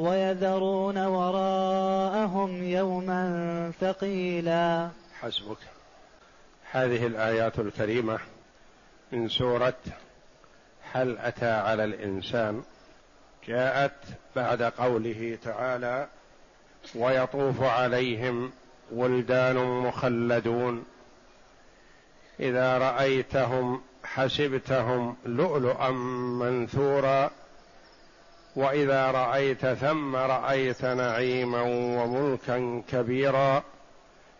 ويذرون وراءهم يوما ثقيلا. حسبك. هذه الآيات الكريمة من سورة هل أتى على الإنسان؟ جاءت بعد قوله تعالى ويطوف عليهم ولدان مخلدون. إذا رأيتهم حسبتهم لؤلؤا منثورا وإذا رأيت ثم رأيت نعيما وملكا كبيرا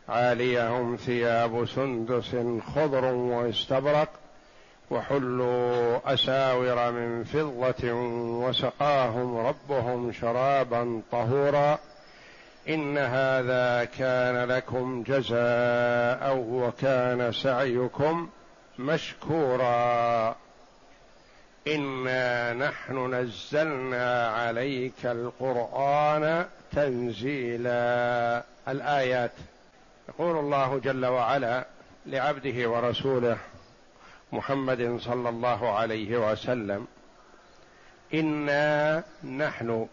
عاليهم ثياب سندس خضر واستبرق وحلوا أساور من فضة وسقاهم ربهم شرابا طهورا إن هذا كان لكم جزاء وكان سعيكم مشكورا إنا نحن نزلنا عليك القرآن تنزيلا. الآيات. يقول الله جل وعلا لعبده ورسوله محمد صلى الله عليه وسلم إنا نحن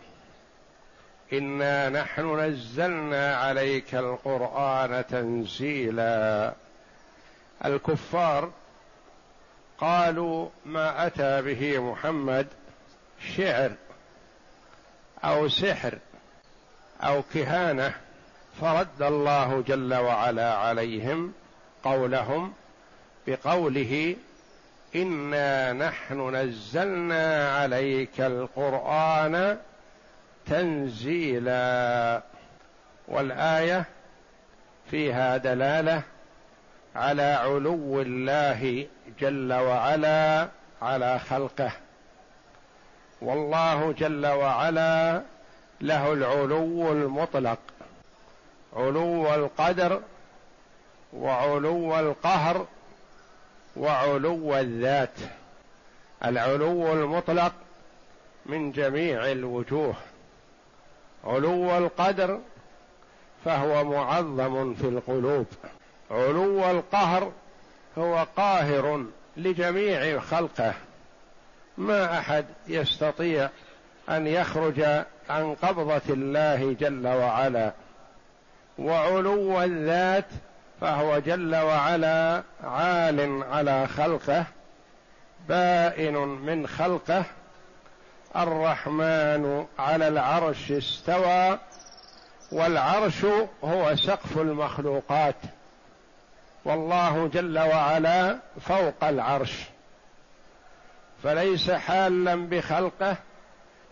إنا نحن نزلنا عليك القرآن تنزيلا. الكفار قالوا ما أتى به محمد شعر أو سحر أو كهانة فرد الله جل وعلا عليهم قولهم بقوله إنا نحن نزلنا عليك القرآن تنزيلا والآية فيها دلالة على علو الله جل وعلا على خلقه. والله جل وعلا له العلو المطلق علو القدر وعلو القهر وعلو الذات. العلو المطلق من جميع الوجوه. علو القدر فهو معظم في القلوب. علو القهر هو قاهر لجميع خلقه. ما أحد يستطيع أن يخرج عن قبضة الله جل وعلا. وعلو الذات فهو جل وعلا عال على خلقه بائن من خلقه. الرحمن على العرش استوى والعرش هو سقف المخلوقات. والله جل وعلا فوق العرش فليس حالا بخلقه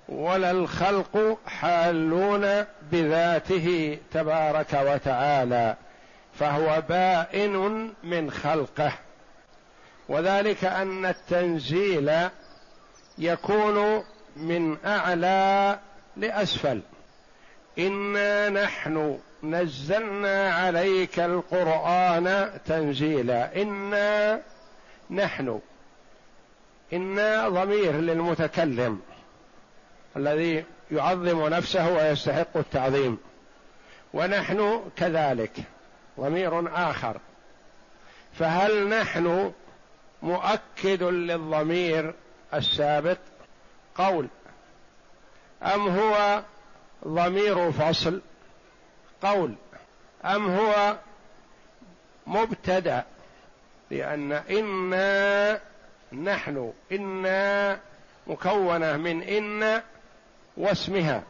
ولا الخلق حالون بذاته تبارك وتعالى فهو بائن من خلقه. وذلك أن التنزيل يكون من أعلى لأسفل. إنا نحن نزلنا عليك القرآن تنزيلا. إنا نحن إنا ضمير للمتكلم الذي يعظم نفسه ويستحق التعظيم. ونحن كذلك ضمير آخر. فهل نحن مؤكد للضمير السابق؟ قول. أم هو ضمير فصل؟ قول أم هو مبتدأ لأن إنا نحن إنا مكونة من إن واسمها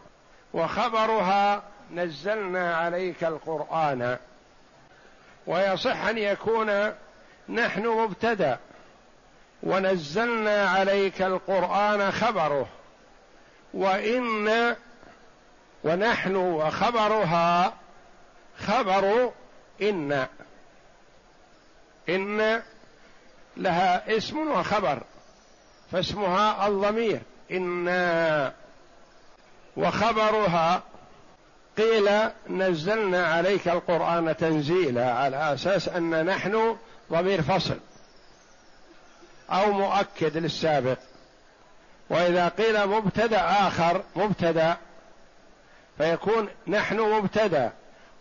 وخبرها نزلنا عليك القرآن. ويصح أن يكون نحن مبتدأ ونزلنا عليك القرآن خبره وإن ونحن وخبرها خبر إن إن لها اسم وخبر فاسمها الضمير إنا وخبرها قيل نزلنا عليك القرآن تنزيلا على أساس أن نحن ضمير فصل أو مؤكد للسابق. وإذا قيل مبتدأ آخر مبتدأ فيكون نحن مبتدأ.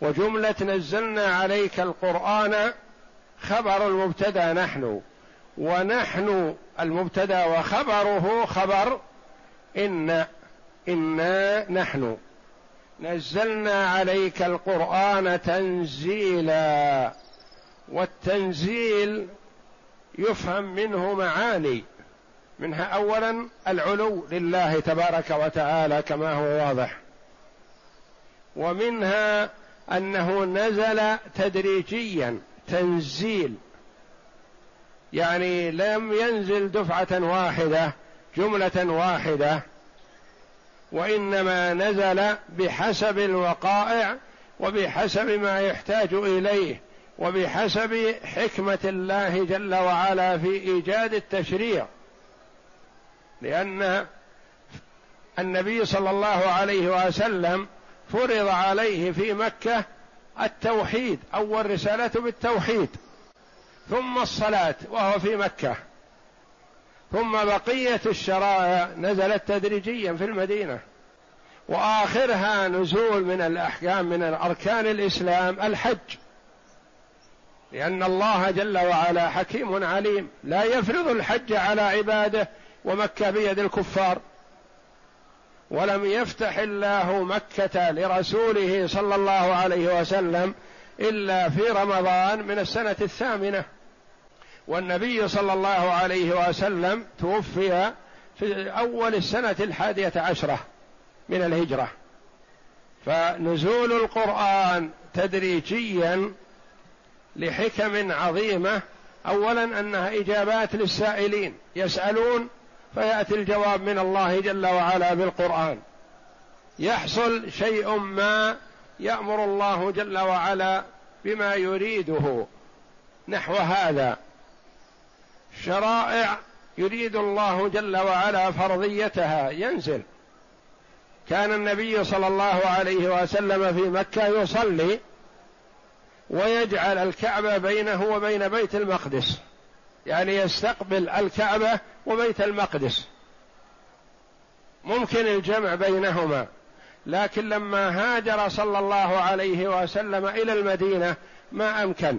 وجملة نزلنا عليك القرآن خبر المبتدأ نحن ونحن المبتدأ وخبره خبر إن إنا نحن. نزلنا عليك القرآن تنزيلا والتنزيل يفهم منه معاني منها اولا العلو لله تبارك وتعالى كما هو واضح ومنها أنه نزل تدريجيا تنزيل. يعني لم ينزل دفعة واحدة جملة واحدة وإنما نزل بحسب الوقائع وبحسب ما يحتاج إليه وبحسب حكمة الله جل وعلا في إيجاد التشريع. لأن النبي صلى الله عليه وسلم فرض عليه في مكة التوحيد أول رسالته بالتوحيد. ثم الصلاة وهو في مكة. ثم بقية الشرائع نزلت تدريجيا في المدينة. وآخرها نزول من الأحكام من أركان الإسلام الحج. لأن الله جل وعلا حكيم عليم. لا يفرض الحج على عباده ومكة بيد الكفار. ولم يفتح الله مكة لرسوله صلى الله عليه وسلم إلا في رمضان من السنة الثامنة. والنبي صلى الله عليه وسلم توفي في أول السنة الحادية عشرة من الهجرة. فنزول القرآن تدريجيا لحكم عظيمة. اولا أنها إجابات للسائلين. يسألون فيأتي الجواب من الله جل وعلا بالقرآن. يحصل شيء ما يأمر الله جل وعلا بما يريده. نحو هذا. شرائع يريد الله جل وعلا فرضيتها. ينزل. كان النبي صلى الله عليه وسلم في مكة يصلي ويجعل الكعبة بينه وبين بيت المقدس. يعني يستقبل الكعبة وبيت المقدس. ممكن الجمع بينهما لكن لما هاجر صلى الله عليه وسلم إلى المدينة ما أمكن.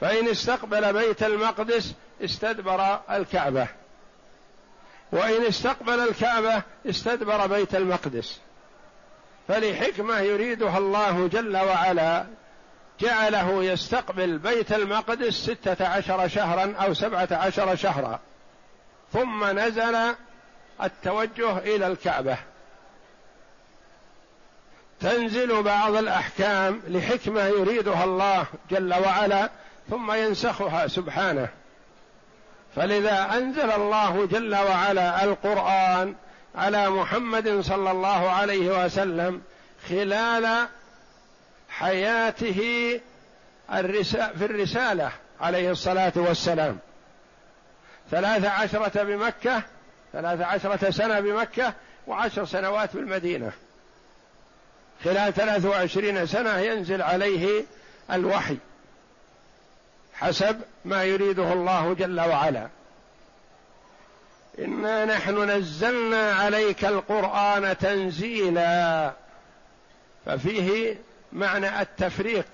فإن استقبل بيت المقدس استدبر الكعبة. وإن استقبل الكعبة استدبر بيت المقدس. فلحكمة يريدها الله جل وعلا جعله يستقبل بيت المقدس ستة عشر شهرا أو سبعة عشر شهرا. ثم نزل التوجه إلى الكعبة. تنزل بعض الأحكام لحكمة يريدها الله جل وعلا ثم ينسخها سبحانه. فلذا أنزل الله جل وعلا القرآن على محمد صلى الله عليه وسلم خلال حياته في الرسالة عليه الصلاة والسلام. ثلاث عشرة بمكة ثلاث عشرة سنة بمكة وعشر سنوات بالمدينة. خلال ثلاث وعشرين سنة ينزل عليه الوحي حسب ما يريده الله جل وعلا. إنا نحن نزلنا عليك القرآن تنزيلا ففيه معنى التفريق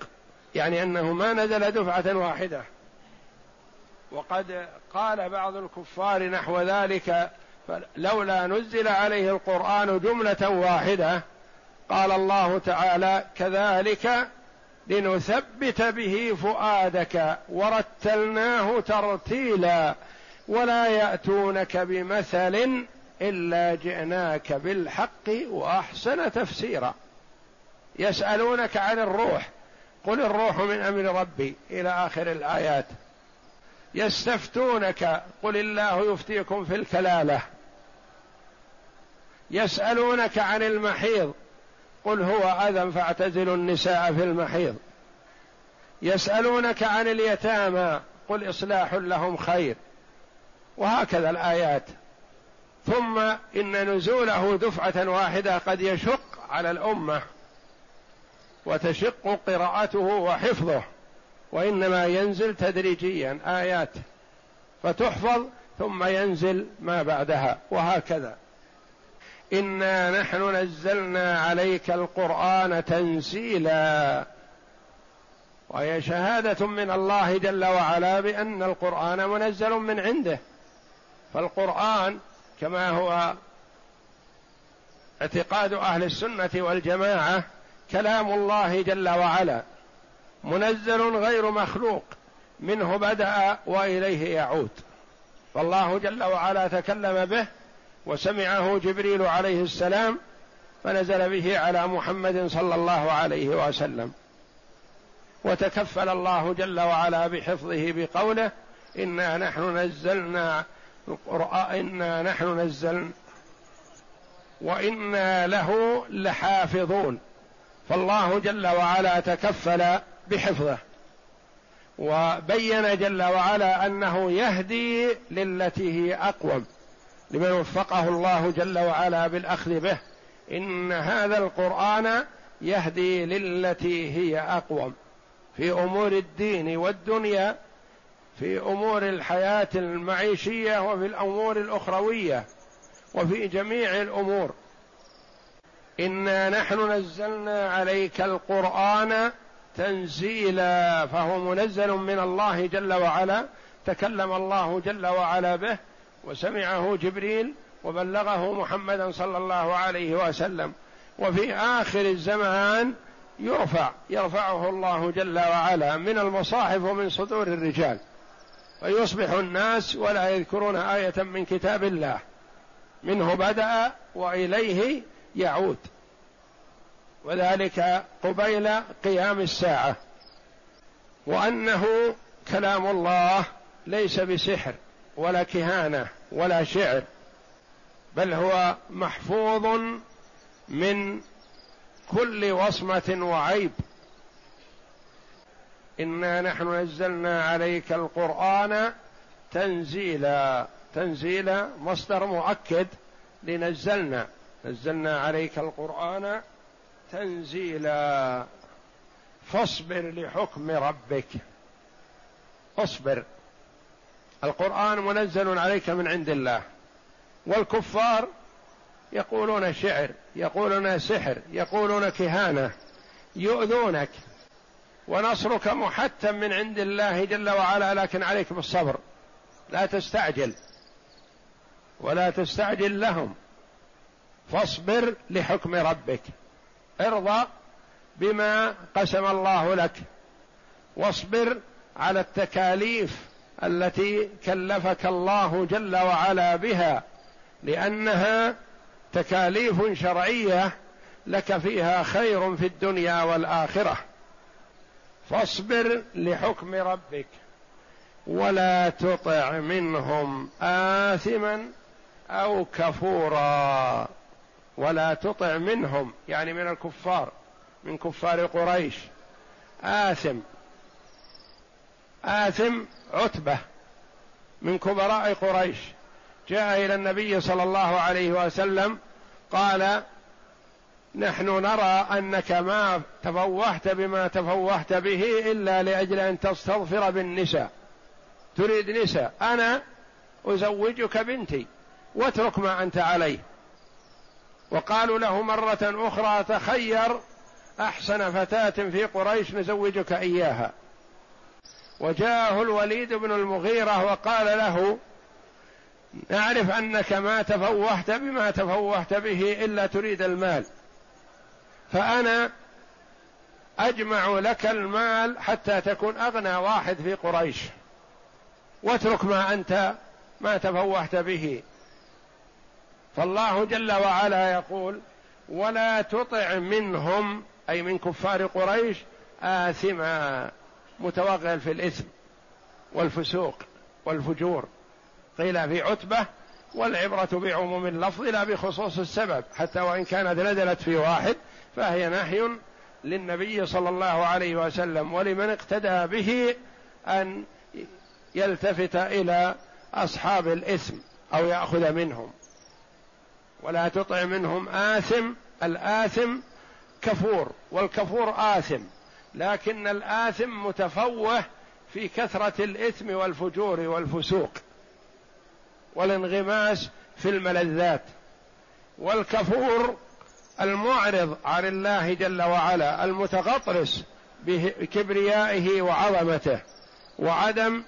يعني أنه ما نزل دفعة واحدة. وقد قال بعض الكفار نحو ذلك لولا نزل عليه القرآن جملة واحدة قال الله تعالى كذلك لنثبت به فؤادك ورتلناه ترتيلا ولا يأتونك بمثل إلا جئناك بالحق وأحسن تفسيرا. يسألونك عن الروح قل الروح من أمر ربي إلى آخر الآيات. يستفتونك قل الله يفتيكم في الكلالة. يسألونك عن المحيض قل هو أذى فاعتزلوا النساء في المحيض. يسألونك عن اليتامى قل إصلاح لهم خير. وهكذا الآيات. ثم إن نزوله دفعة واحدة قد يشق على الأمة وتشق قراءته وحفظه. وإنما ينزل تدريجيا آيات فتحفظ ثم ينزل ما بعدها وهكذا. إنا نحن نزلنا عليك القرآن تنزيلا وهي شهادة من الله جل وعلا بأن القرآن منزل من عنده. فالقرآن كما هو اعتقاد أهل السنة والجماعة كلام الله جل وعلا. منزل غير مخلوق منه بدأ وإليه يعود. فالله جل وعلا تكلم به وسمعه جبريل عليه السلام فنزل به على محمد صلى الله عليه وسلم. وتكفل الله جل وعلا بحفظه بقوله إنا نحن نزلنا القرآن إنا نحن نزلنا وإنا له لحافظون. فالله جل وعلا تكفل بحفظه. وبين جل وعلا أنه يهدي للتي هي أقوم لمن وفقه الله جل وعلا بالأخذ به. إن هذا القرآن يهدي للتي هي أقوم في أمور الدين والدنيا في أمور الحياة المعيشية وفي الأمور الأخروية وفي جميع الأمور. إنا نحن نزلنا عليك القرآن تنزيلا فهو منزل من الله جل وعلا تكلم الله جل وعلا به وسمعه جبريل وبلغه محمدا صلى الله عليه وسلم. وفي آخر الزمان يرفع يرفعه الله جل وعلا من المصاحف ومن صدور الرجال. فيصبح الناس ولا يذكرون آية من كتاب الله. منه بدأ وإليه يعود. وذلك قبيل قيام الساعة وأنه كلام الله ليس بسحر ولا كهانة ولا شعر بل هو محفوظ من كل وصمة وعيب. إنا نحن نزلنا عليك القرآن تنزيلا تنزيلا مصدر مؤكد لنزلنا نزلنا عليك القرآن تنزيلا فاصبر لحكم ربك. اصبر. القرآن منزل عليك من عند الله. والكفار يقولون شعر يقولون سحر يقولون كهانة. يؤذونك. ونصرك محتم من عند الله جل وعلا لكن عليك بالصبر لا تستعجل. ولا تستعجل لهم. فاصبر لحكم ربك. ارضى بما قسم الله لك. واصبر على التكاليف التي كلفك الله جل وعلا بها لأنها تكاليف شرعية لك فيها خير في الدنيا والآخرة. فاصبر لحكم ربك ولا تطع منهم آثما أو كفورا. ولا تطع منهم يعني من الكفار من كفار قريش. آثم آثم عتبة من كبراء قريش. جاء إلى النبي صلى الله عليه وسلم قال نحن نرى أنك ما تفوهت بما تفوهت به إلا لأجل أن تستظفر بالنساء. تريد نساء أنا أزوجك بنتي واترك ما أنت عليه. وقالوا له مرة أخرى تخير أحسن فتاة في قريش نزوجك إياها. وجاءه الوليد بن المغيرة وقال له نعرف أنك ما تفوهت بما تفوهت به إلا تريد المال. فأنا أجمع لك المال حتى تكون أغنى واحد في قريش. واترك ما أنت ما تفوهت به. فالله جل وعلا يقول ولا تطع منهم أي من كفار قريش آثما متوغل في الإثم والفسوق والفجور. قيل في عتبة والعبرة بعموم اللفظ لا بخصوص السبب حتى وإن كانت نزلت في واحد فهي نهي للنبي صلى الله عليه وسلم ولمن اقتدى به أن يلتفت إلى أصحاب الإثم أو يأخذ منهم. ولا تطع منهم آثم الآثم كفور والكفور آثم. لكن الآثم متفوه في كثرة الإثم والفجور والفسوق والانغماس في الملذات. والكفور المعرض عن الله جل وعلا المتغطرس بكبريائه وعظمته وعدم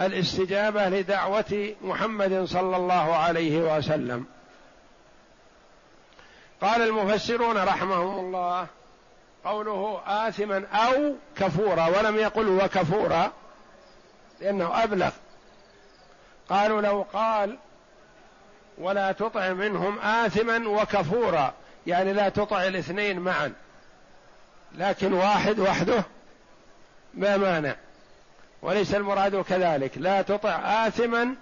الاستجابة لدعوة محمد صلى الله عليه وسلم. قال المفسرون رحمهم الله قوله آثما أو كفورا ولم يقل وكفورا لأنه أبلغ. قالوا لو قال ولا تطع منهم آثما وكفورا يعني لا تطع الاثنين معا لكن واحد وحده ما مانع. وليس المراد كذلك. لا تطع آثما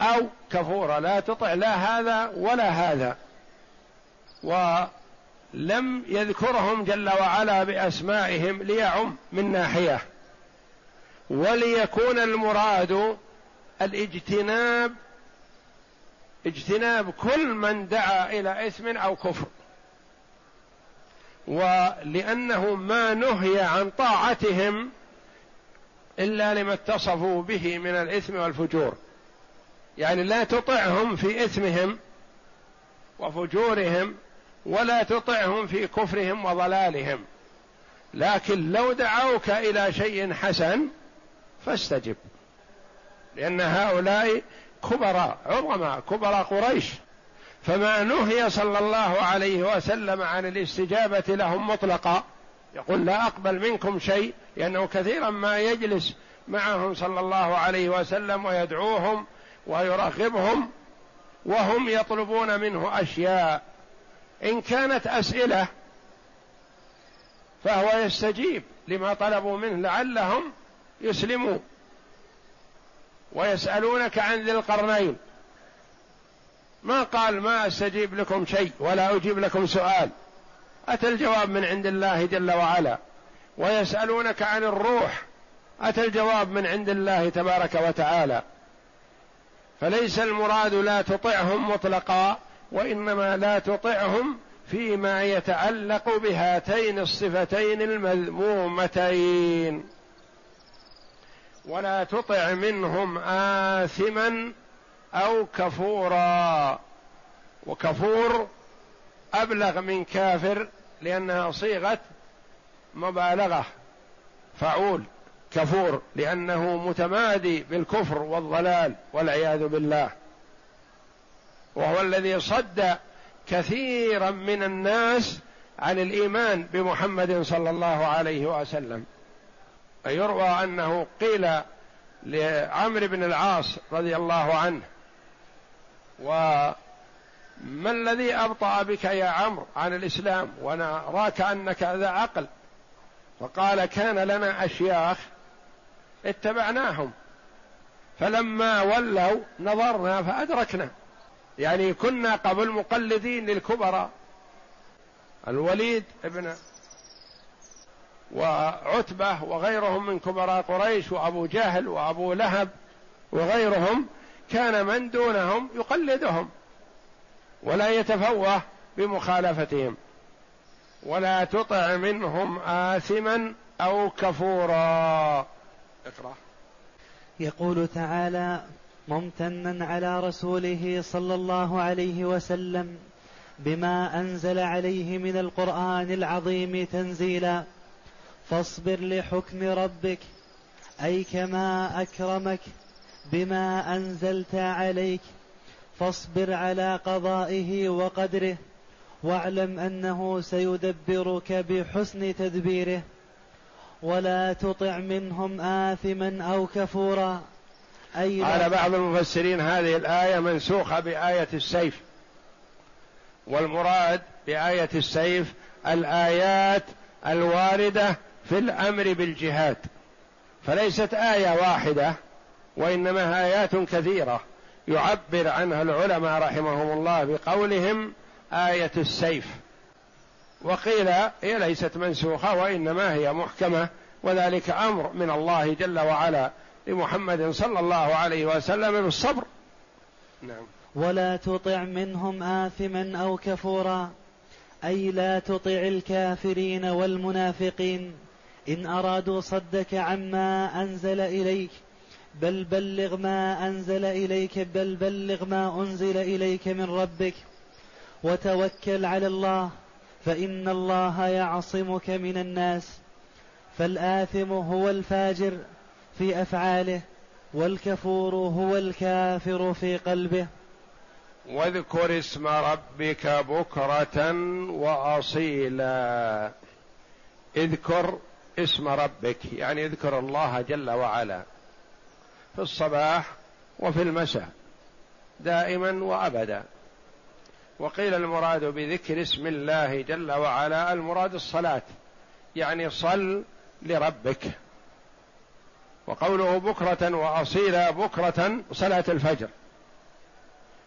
أو كفورا لا تطع لا هذا ولا هذا. ولم يذكرهم جل وعلا بأسمائهم ليعم من ناحية وليكون المراد الاجتناب اجتناب كل من دعا إلى إثم أو كفر ولأنه ما نهي عن طاعتهم إلا لما اتصفوا به من الإثم والفجور. يعني لا تطعهم في إثمهم وفجورهم ولا تطعهم في كفرهم وضلالهم. لكن لو دعوك إلى شيء حسن فاستجب. لأن هؤلاء كبراء عظماء كبراء قريش. فما نهي صلى الله عليه وسلم عن الاستجابة لهم مطلقا. يقول لا أقبل منكم شيء لأنه كثيرا ما يجلس معهم صلى الله عليه وسلم ويدعوهم ويرغبهم وهم يطلبون منه أشياء. إن كانت أسئلة فهو يستجيب لما طلبوا منه لعلهم يسلموا ويسألونك عن ذي القرنين. ما قال ما أستجيب لكم شيء ولا أجيب لكم سؤال. أتى الجواب من عند الله جل وعلا. ويسألونك عن الروح. أتى الجواب من عند الله تبارك وتعالى. فليس المراد لا تطعهم مطلقا وإنما لا تطعهم فيما يتعلق بهاتين الصفتين المذمومتين. ولا تطع منهم آثما أو كفورا. وكفور أبلغ من كافر لأنها صيغة مبالغة. فعول. كفور لأنه متمادي بالكفر والضلال والعياذ بالله. وهو الذي صد كثيرا من الناس عن الإيمان بمحمد صلى الله عليه وسلم. يروى أنه قيل لعمرو بن العاص رضي الله عنه وما الذي أبطأ بك يا عمرو عن الإسلام؟ وأنا راك أنك ذا عقل. فقال كان لنا أشياخ اتبعناهم فلما ولوا نظرنا فأدركنا. يعني كنا قبل مقلدين للكبراء. الوليد ابن وعتبة وغيرهم من كبراء قريش وأبو جهل وأبو لهب وغيرهم كان من دونهم يقلدهم ولا يتفوه بمخالفتهم ولا تطع منهم آثما أو كفورا. اقرأ يقول تعالى ممتنا على رسوله صلى الله عليه وسلم بما أنزل عليه من القرآن العظيم تنزيلا. فاصبر لحكم ربك أي كما أكرمك بما أنزلت عليك. فاصبر على قضائه وقدره واعلم أنه سيدبرك بحسن تدبيره. ولا تطع منهم آثما أو كفورا. أي قال بعض المفسرين هذه الآية منسوخة بآية السيف. والمراد بآية السيف الآيات الواردة في الأمر بالجهاد. فليست آية واحدة وإنما آيات كثيرة يعبر عنها العلماء رحمهم الله بقولهم آية السيف. وقيل هي ليست منسوخة وإنما هي محكمة وذلك أمر من الله جل وعلا. لمحمد صلى الله عليه وسلم بالصبر. نعم. ولا تطع منهم آثما أو كفورا أي لا تطع الكافرين والمنافقين. إن أرادوا صدك عما أنزل إليك بل بلغ ما أنزل إليك بل بلغ ما أنزل إليك من ربك. وتوكل على الله فإن الله يعصمك من الناس. فالآثم هو الفاجر. في أفعاله والكفور هو الكافر في قلبه. واذكر اسم ربك بكرة وأصيلا. اذكر اسم ربك يعني اذكر الله جل وعلا. في الصباح وفي المساء دائما وأبدا. وقيل المراد بذكر اسم الله جل وعلا المراد الصلاة يعني صل لربك. وقوله بكرة وأصيلا بكرة صلاة الفجر.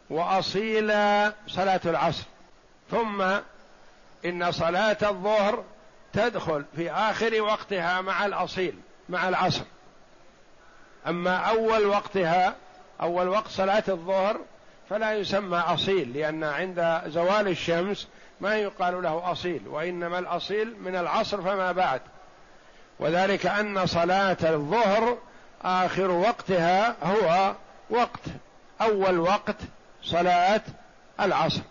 وأصيلا صلاة العصر. ثم إن صلاة الظهر تدخل في آخر وقتها مع الأصيل مع العصر. أما أول وقتها أول وقت صلاة الظهر فلا يسمى أصيل لأن عند زوال الشمس ما يقال له أصيل وإنما الأصيل من العصر فما بعد. وذلك أن صلاة الظهر آخر وقتها هو وقت أول وقت صلاة العصر.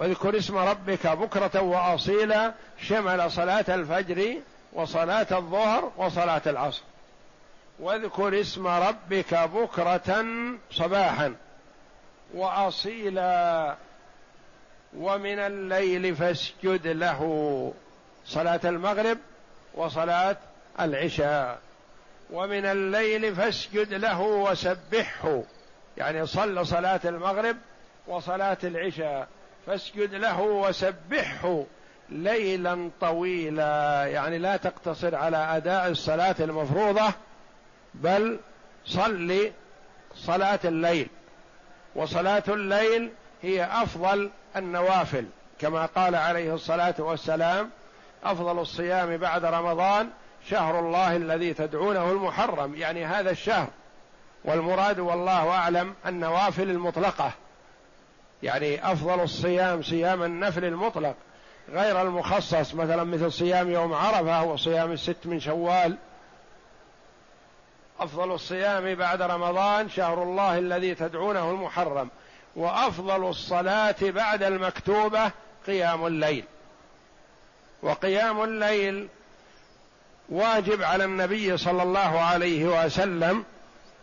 واذكر اسم ربك بكرة وأصيلا شمل صلاة الفجر وصلاة الظهر وصلاة العصر. واذكر اسم ربك بكرة صباحا وأصيلا ومن الليل فاسجد له. صلاة المغرب وصلاة العشاء. ومن الليل فاسجد له وسبحه. يعني صل صلاة المغرب وصلاة العشاء. فاسجد له وسبحه ليلا طويلا. يعني لا تقتصر على أداء الصلاة المفروضة بل صل صلاة الليل. وصلاة الليل هي أفضل النوافل كما قال عليه الصلاة والسلام أفضل الصيام بعد رمضان شهر الله الذي تدعونه المحرم يعني هذا الشهر. والمراد والله أعلم النوافل المطلقة. يعني أفضل الصيام صيام النفل المطلق. غير المخصص مثلا مثل صيام يوم عرفة وصيام الست من شوال. أفضل الصيام بعد رمضان شهر الله الذي تدعونه المحرم. وأفضل الصلاة بعد المكتوبة قيام الليل. وقيام الليل واجب على النبي صلى الله عليه وسلم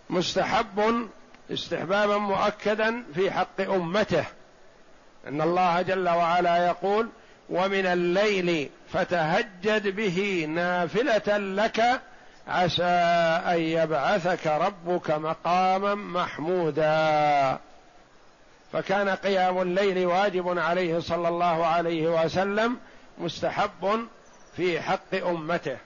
مستحب استحبابا مؤكدا في حق أمته. إن الله جل وعلا يقول ومن الليل فتهجد به نافلة لك عسى أن يبعثك ربك مقاما محمودا. فكان قيام الليل واجب عليه صلى الله عليه وسلم مستحب في حق أمته.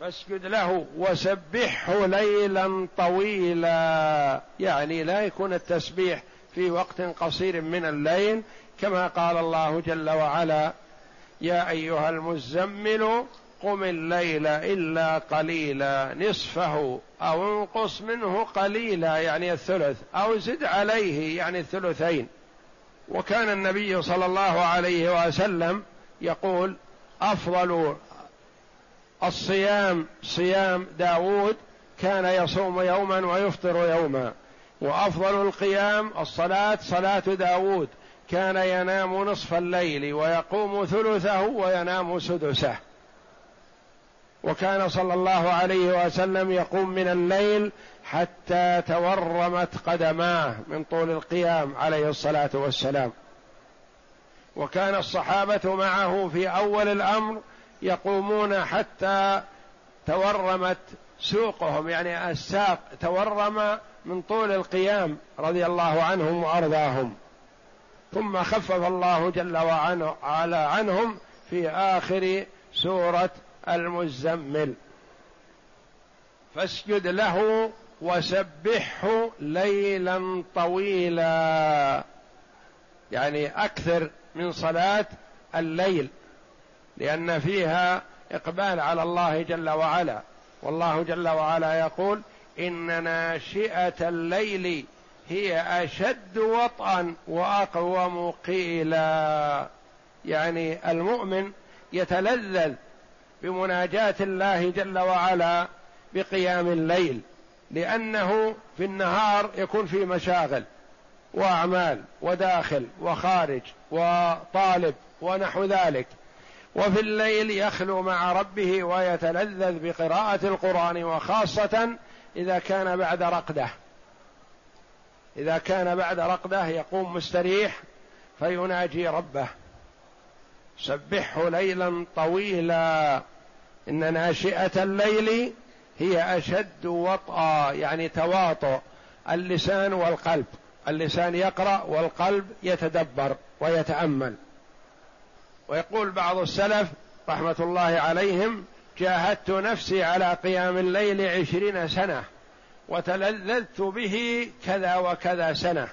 فاسجد له وسبحه ليلا طويلا. يعني لا يكون التسبيح في وقت قصير من الليل كما قال الله جل وعلا يا أيها المزمل قم الليل إلا قليلا. نصفه أو انقص منه قليلا يعني الثلث أو زد عليه يعني الثلثين. وكان النبي صلى الله عليه وسلم يقول أفضل الصيام صيام داود كان يصوم يوما ويفطر يوما وأفضل القيام الصلاة صلاة داود كان ينام نصف الليل ويقوم ثلثه وينام سدسه. وكان صلى الله عليه وسلم يقوم من الليل حتى تورمت قدماه من طول القيام عليه الصلاة والسلام. وكان الصحابة معه في أول الأمر يقومون حتى تورمت سوقهم يعني الساق تورم من طول القيام رضي الله عنهم وأرضاهم. ثم خفف الله جل وعلا عنهم في آخر سورة المزمل. فاسجد له وسبحه ليلا طويلا. يعني أكثر من صلاة الليل لأن فيها إقبال على الله جل وعلا. والله جل وعلا يقول إن ناشئة الليل هي أشد وطئا وأقوم قيلا. يعني المؤمن يتلذذ بمناجاة الله جل وعلا بقيام الليل لأنه في النهار يكون في مشاغل. وأعمال وداخل وخارج وطالب ونحو ذلك. وفي الليل يخلو مع ربه ويتلذذ بقراءة القرآن وخاصة إذا كان بعد رقدة. إذا كان بعد رقدة يقوم مستريح فيناجي ربه. سبحه ليلا طويلا. إن ناشئة الليل هي أشد وطئا يعني تواطؤ اللسان والقلب. اللسان يقرأ والقلب يتدبر ويتأمل. ويقول بعض السلف رحمة الله عليهم جاهدت نفسي على قيام الليل عشرين سنة وتلذذت به كذا وكذا سنة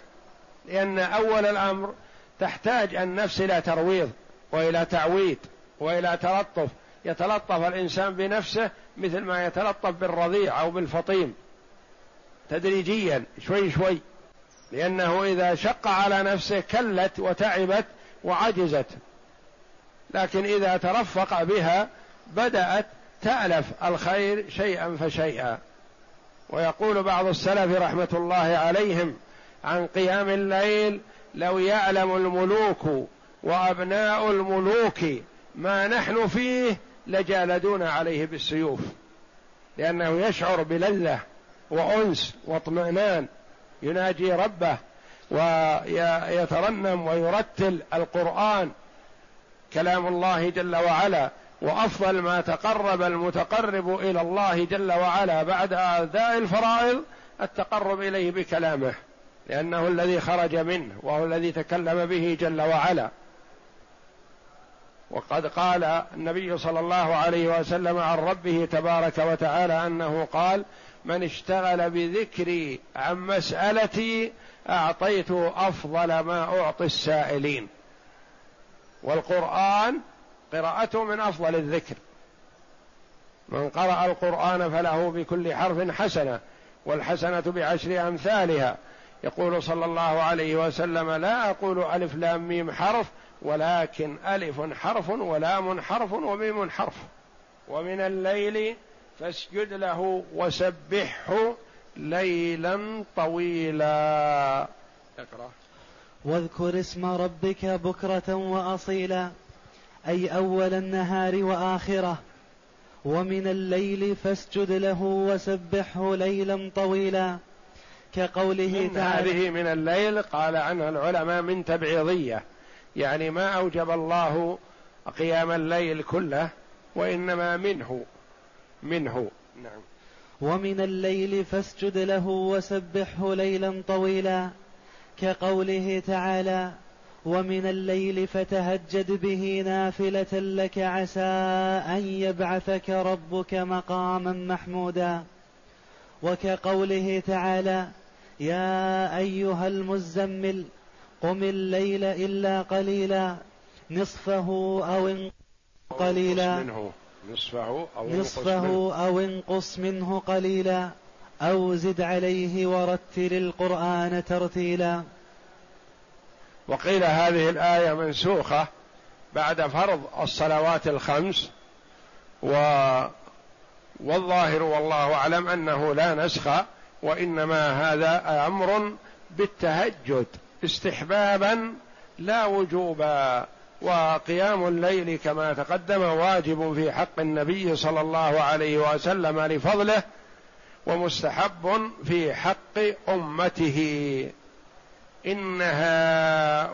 لأن أول الأمر تحتاج النفس إلى ترويض وإلى تعويد وإلى تلطف. يتلطف الإنسان بنفسه مثل ما يتلطف بالرضيع أو بالفطيم. تدريجيا شوي شوي. لأنه إذا شق على نفسه كلت وتعبت وعجزت. لكن إذا ترفق بها بدأت تألف الخير شيئا فشيئا. ويقول بعض السلف رحمة الله عليهم عن قيام الليل لو يعلم الملوك وأبناء الملوك ما نحن فيه لجالدونا عليه بالسيوف. لأنه يشعر بلذة وأنس واطمئنان يناجي ربه ويترنم ويرتل القرآن كلام الله جل وعلا وأفضل ما تقرب المتقرب إلى الله جل وعلا بعد اداء الفرائض التقرب إليه بكلامه لأنه الذي خرج منه وهو الذي تكلم به جل وعلا. وقد قال النبي صلى الله عليه وسلم عن ربه تبارك وتعالى أنه قال من اشتغل بذكري عن مسألتي اعطيته أفضل ما أعطي السائلين. والقرآن قراءته من أفضل الذكر. من قرأ القرآن فله بكل حرف حسنة والحسنة بعشر أمثالها. يقول صلى الله عليه وسلم لا أقول ألف لام ميم حرف ولكن ألف حرف ولام حرف وميم حرف. ومن الليل فاسجد له وسبحه ليلا طويلا. اقرأ. واذكر اسم ربك بكرة وأصيلا أي أول النهار وآخرة ومن الليل فاسجد له وسبحه ليلا طويلا. كقوله من تعالى هذه من الليل قال عنها العلماء من تبعيضية يعني ما أوجب الله قيام الليل كله وإنما منه. منه. نعم. ومن الليل فاسجد له وسبحه ليلا طويلا كقوله تعالى ومن الليل فتهجد به نافلة لك عسى أن يبعثك ربك مقاما محمودا. وكقوله تعالى يا أيها المزمل قم الليل إلا قليلا نصفه أو قليلا. منه. نصفه أو نصفه منه. أو انقص منه قليلا أو زد عليه ورتل القرآن ترتيلا وقيل هذه الآية منسوخة بعد فرض الصلوات الخمس و والظاهر والله أعلم أنه لا نسخ وإنما هذا أمر بالتهجد استحبابا لا وجوبا وقيام الليل كما تقدم واجب في حق النبي صلى الله عليه وسلم لفضله ومستحب في حق أمته. إن هؤلاء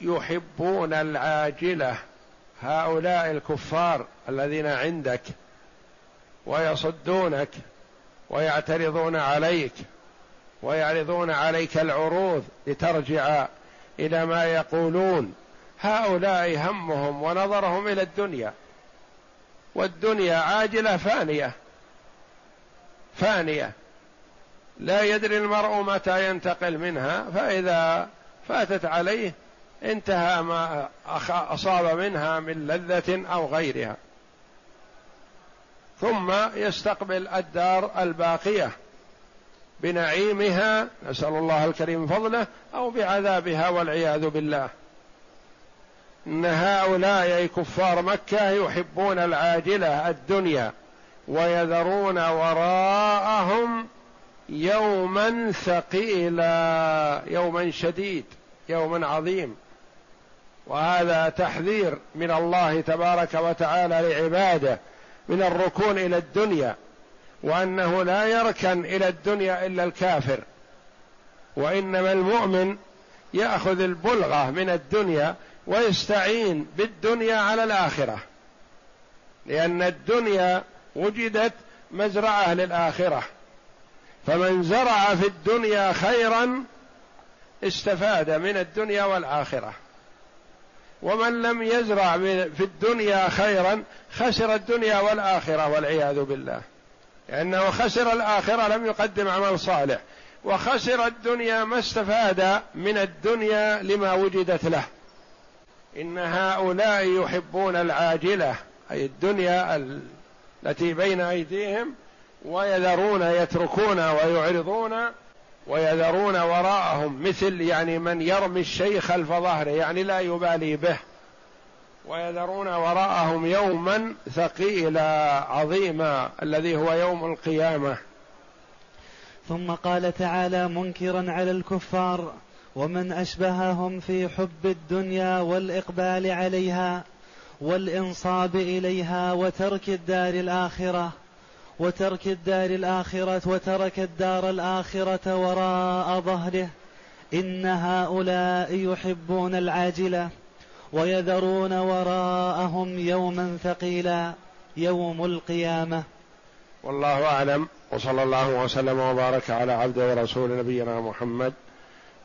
يحبون العاجلة هؤلاء الكفار الذين عندك ويصدونك ويعترضون عليك ويعرضون عليك العروض لترجع إلى ما يقولون. هؤلاء همهم ونظرهم إلى الدنيا. والدنيا عاجلة فانية. فانية. لا يدري المرء متى ينتقل منها فإذا فاتت عليه انتهى ما أصاب منها من لذة أو غيرها. ثم يستقبل الدار الباقية بنعيمها نسأل الله الكريم فضله أو بعذابها والعياذ بالله. إن هؤلاء كفار مكة يحبون العاجلة الدنيا ويذرون وراءهم يوما ثقيلا يوما شديد يوما عظيم. وهذا تحذير من الله تبارك وتعالى لعباده من الركون إلى الدنيا وأنه لا يركن إلى الدنيا إلا الكافر. وإنما المؤمن يأخذ البلغة من الدنيا ويستعين بالدنيا على الآخرة. لأن الدنيا وجدت مزرعة للآخرة. فمن زرع في الدنيا خيرا استفاد من الدنيا والآخرة. ومن لم يزرع في الدنيا خيرا خسر الدنيا والآخرة والعياذ بالله. لأنه خسر الآخرة لم يقدم عمل صالح. وخسر الدنيا ما استفاد من الدنيا لما وجدت له. إن هؤلاء يحبون العاجلة أي الدنيا التي بين أيديهم ويذرون يتركون ويعرضون ويذرون وراءهم مثل يعني من يرمي الشيء خلف ظهره يعني لا يبالي به. ويذرون وراءهم يوما ثقيلا عظيما الذي هو يوم القيامة. ثم قال تعالى منكرا على الكفار ومن أشبههم في حب الدنيا والإقبال عليها والإنصاب إليها وترك الدار الآخرة وترك الدار الآخرة وترك الدار الآخرة وراء ظهره إن هؤلاء يحبون العاجلة ويذرون وراءهم يوما ثقيلا يوم القيامة. والله أعلم وصلى الله وسلم وبارك على عبده ورسول نبينا محمد